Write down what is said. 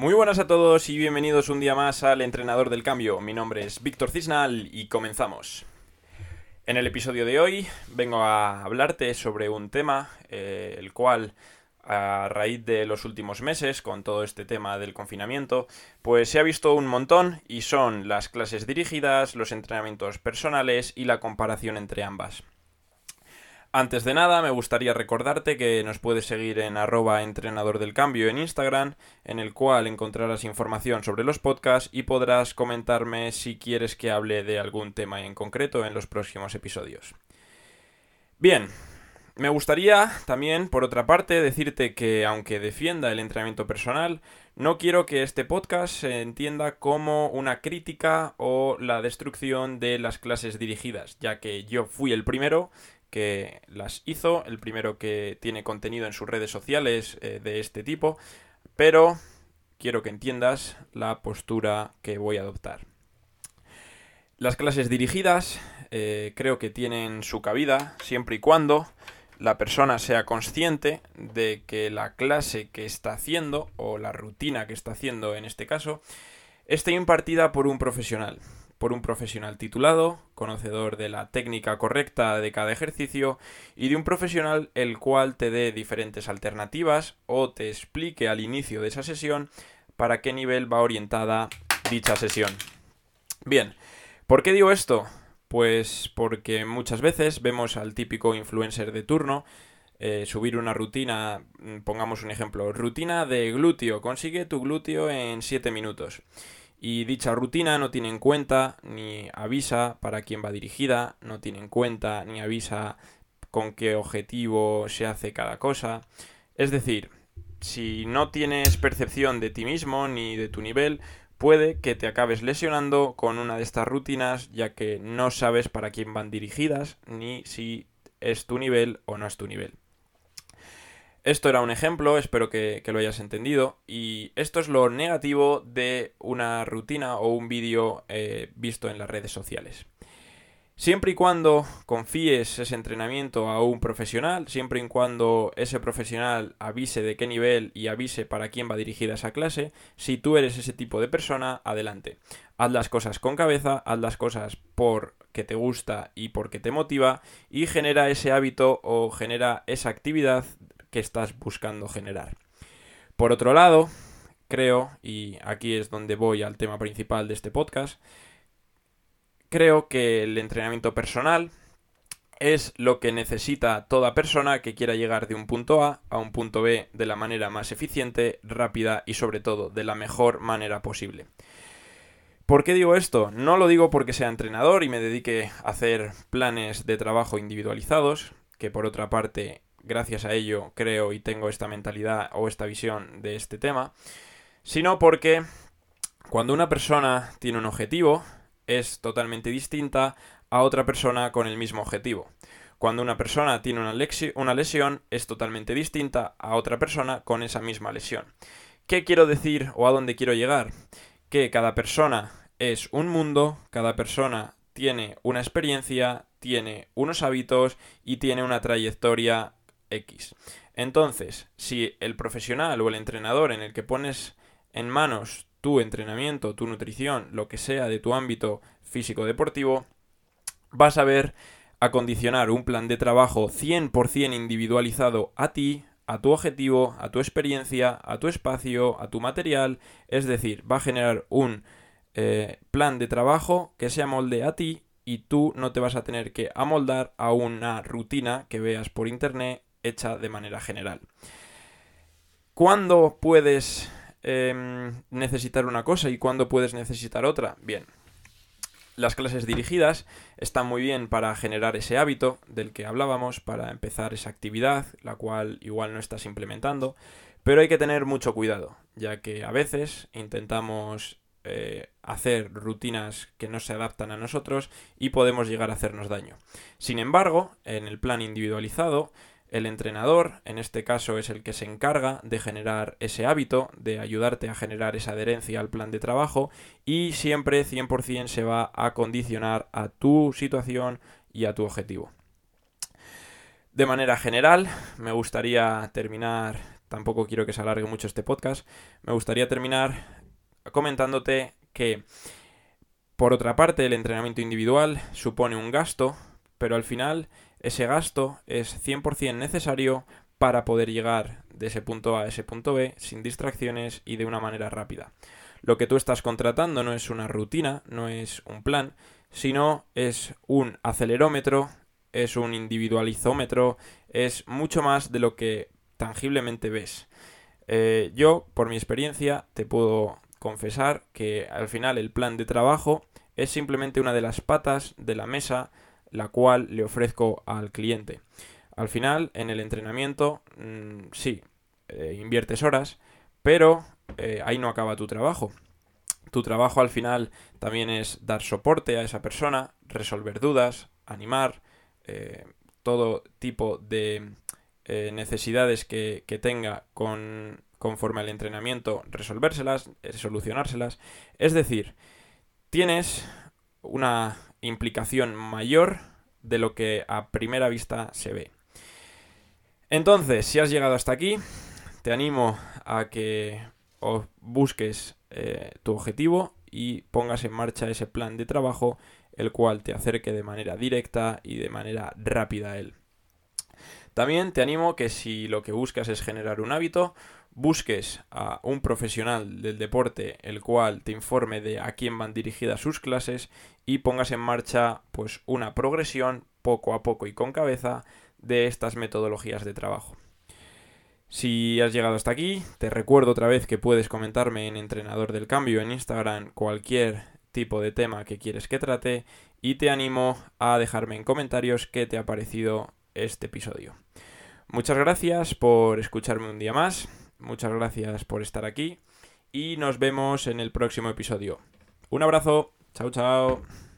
Muy buenas a todos y bienvenidos un día más al Entrenador del Cambio. Mi nombre es Víctor Cisnal y comenzamos. En el episodio de hoy vengo a hablarte sobre un tema eh, el cual a raíz de los últimos meses con todo este tema del confinamiento, pues se ha visto un montón y son las clases dirigidas, los entrenamientos personales y la comparación entre ambas. Antes de nada, me gustaría recordarte que nos puedes seguir en arroba entrenador del cambio en Instagram, en el cual encontrarás información sobre los podcasts y podrás comentarme si quieres que hable de algún tema en concreto en los próximos episodios. Bien, me gustaría también, por otra parte, decirte que aunque defienda el entrenamiento personal, no quiero que este podcast se entienda como una crítica o la destrucción de las clases dirigidas, ya que yo fui el primero que las hizo, el primero que tiene contenido en sus redes sociales eh, de este tipo, pero quiero que entiendas la postura que voy a adoptar. Las clases dirigidas eh, creo que tienen su cabida siempre y cuando la persona sea consciente de que la clase que está haciendo, o la rutina que está haciendo en este caso, esté impartida por un profesional por un profesional titulado, conocedor de la técnica correcta de cada ejercicio y de un profesional el cual te dé diferentes alternativas o te explique al inicio de esa sesión para qué nivel va orientada dicha sesión. Bien, ¿por qué digo esto? Pues porque muchas veces vemos al típico influencer de turno eh, subir una rutina, mm, pongamos un ejemplo, rutina de glúteo, consigue tu glúteo en 7 minutos y dicha rutina no tiene en cuenta ni avisa para quién va dirigida, no tiene en cuenta ni avisa con qué objetivo se hace cada cosa. Es decir, si no tienes percepción de ti mismo ni de tu nivel, puede que te acabes lesionando con una de estas rutinas ya que no sabes para quién van dirigidas ni si es tu nivel o no es tu nivel. Esto era un ejemplo, espero que, lo hayas entendido. Y esto es lo negativo de una rutina o un vídeo eh, visto en las redes sociales. Siempre y cuando confíes ese entrenamiento a un profesional, siempre y cuando ese profesional avise de qué nivel y avise para quién va dirigida esa clase, si tú eres ese tipo de persona, adelante. Haz las cosas con cabeza, haz las cosas porque te gusta y porque te motiva y genera ese hábito o genera esa actividad que estás buscando generar. Por otro lado, creo, y aquí es donde voy al tema principal de este podcast, creo que el entrenamiento personal es lo que necesita toda persona que quiera llegar de un punto A a un punto B de la manera más eficiente, rápida y sobre todo de la mejor manera posible. ¿Por qué digo esto? No lo digo porque sea entrenador y me dedique a hacer planes de trabajo individualizados, que por otra parte gracias a ello creo y tengo esta mentalidad o esta visión de este tema, sino porque cuando una persona tiene un objetivo es totalmente distinta a otra persona con el mismo objetivo. Cuando una persona tiene una, una lesión es totalmente distinta a otra persona con esa misma lesión. ¿Qué quiero decir o a dónde quiero llegar? Que cada persona es un mundo, cada persona tiene una experiencia, tiene unos hábitos y tiene una trayectoria X. Entonces, si el profesional o el entrenador en el que pones en manos tu entrenamiento, tu nutrición, lo que sea de tu ámbito físico deportivo, vas a ver acondicionar un plan de trabajo 100% individualizado a ti, a tu objetivo, a tu experiencia, a tu espacio, a tu material, es decir, va a generar un eh, plan de trabajo que se amolde a ti y tú no te vas a tener que amoldar a una rutina que veas por internet hecha de manera general. ¿Cuándo puedes em, necesitar una cosa y cuándo puedes necesitar otra? Bien, las clases dirigidas están muy bien para generar ese hábito del que hablábamos, para empezar esa actividad, la cual igual no estás implementando, pero hay que tener mucho cuidado, ya que a veces intentamos eh, hacer rutinas que no se adaptan a nosotros y podemos llegar a hacernos daño. Sin embargo, en el plan individualizado, el entrenador, en este caso, es el que se encarga de generar ese hábito, de ayudarte a generar esa adherencia al plan de trabajo y siempre 100% se va a condicionar a tu situación y a tu objetivo. De manera general, me gustaría terminar tampoco quiero que se alargue mucho este podcast, me gustaría terminar comentándote que, por otra parte, el entrenamiento individual supone un gasto, pero al final ese gasto es 100% necesario para poder llegar de ese punto A a ese punto B sin distracciones y de una manera rápida. Lo que tú estás contratando no es una rutina, no es un plan, sino es un acelerómetro, es un individualizómetro, es mucho más de lo que tangiblemente ves. Eh, yo, por mi experiencia, te puedo confesar que al final el plan de trabajo es simplemente una de las patas de la mesa la cual le ofrezco al cliente. Al final, en el entrenamiento, mm, sí, eh, inviertes horas, pero eh, ahí no acaba tu trabajo. Tu trabajo al final también es dar soporte a esa persona, resolver dudas, animar, eh, todo tipo de necesidades que, que tenga con, conforme al entrenamiento, resolvérselas, solucionárselas. Es decir, tienes una implicación mayor de lo que a primera vista se ve. Entonces, si has llegado hasta aquí, te animo a que busques eh, tu objetivo y pongas en marcha ese plan de trabajo, el cual te acerque de manera directa y de manera rápida a él. También te animo que si lo que buscas es generar un hábito, busques a un profesional del deporte el cual te informe de a quién van dirigidas sus clases y pongas en marcha pues una progresión poco a poco y con cabeza de estas metodologías de trabajo. Si has llegado hasta aquí, te recuerdo otra vez que puedes comentarme en Entrenador del Cambio en Instagram cualquier tipo de tema que quieres que trate y te animo a dejarme en comentarios qué te ha parecido este episodio. Muchas gracias por escucharme un día más, muchas gracias por estar aquí y nos vemos en el próximo episodio. Un abrazo, chao chao.